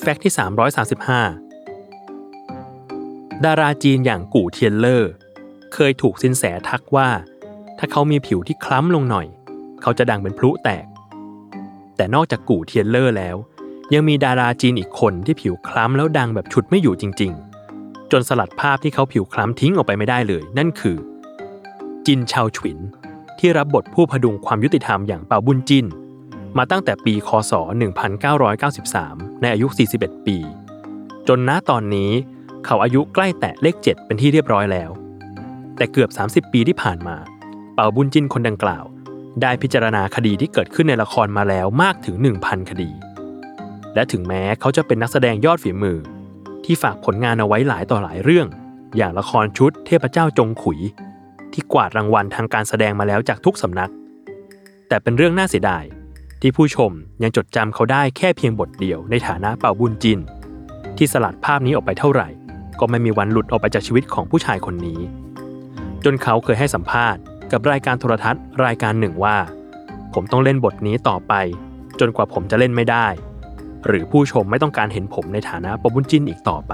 fact ที่ 335 ดาราจีนอย่างกู่เทียนเล่อ เคยถูกซินแสทักว่า ถ้าเขามีผิวที่คล้ำลงหน่อย เขาจะดังเป็นพลุแตก แต่นอกจากกู่เทียนเล่อแล้ว ยังมีดาราจีนอีกคนที่ผิวคล้ำแล้วดังแบบฉุดไม่อยู่จริง ๆ จนสลัดภาพที่เขาผิวคล้ำทิ้งออกไปไม่ได้เลย นั่นคือ จินเชาฉวิน ที่รับบทผู้ผดุงความยุติธรรมอย่างเปาบุ้นจิ้นมาตั้งแต่ปี คศ 1993 ในอายุ 41 ปี จนณตอนนี้เขาอายุใกล้แตะเลข 7 เป็นที่เรียบร้อยแล้ว แต่เกือบ 30 ปีที่ผ่านมา เปาบุญจินคนดังกล่าว ได้พิจารณาคดีที่เกิดขึ้นในละครมาแล้วมากถึง 1,000 คดี และถึงแม้เขาจะเป็นนักแสดงยอดฝีมือ ที่ฝากผลงานเอาไว้หลายต่อหลายเรื่อง อย่างละครชุดเทพเจ้าจงขุย ที่กวาดรางวัลทางการแสดงมาแล้วจากทุกสำนัก แต่เป็นเรื่องน่าเสียดาย ที่ผู้ชมยังจดจำเขาได้แค่เพียงบทเดียวในฐานะเป่าบุญจิน ที่สลัดภาพนี้ออกไปเท่าไหร่ ก็ไม่มีวันหลุดออกไปจากชีวิตของผู้ชายคนนี้ จนเขาเคยให้สัมภาษณ์กับรายการโทรทัศน์รายการหนึ่งว่า ผมต้องเล่นบทนี้ต่อไป จนกว่าผมจะเล่นไม่ได้ หรือผู้ชมไม่ต้องการเห็นผมในฐานะเป่าบุญจินอีกต่อไป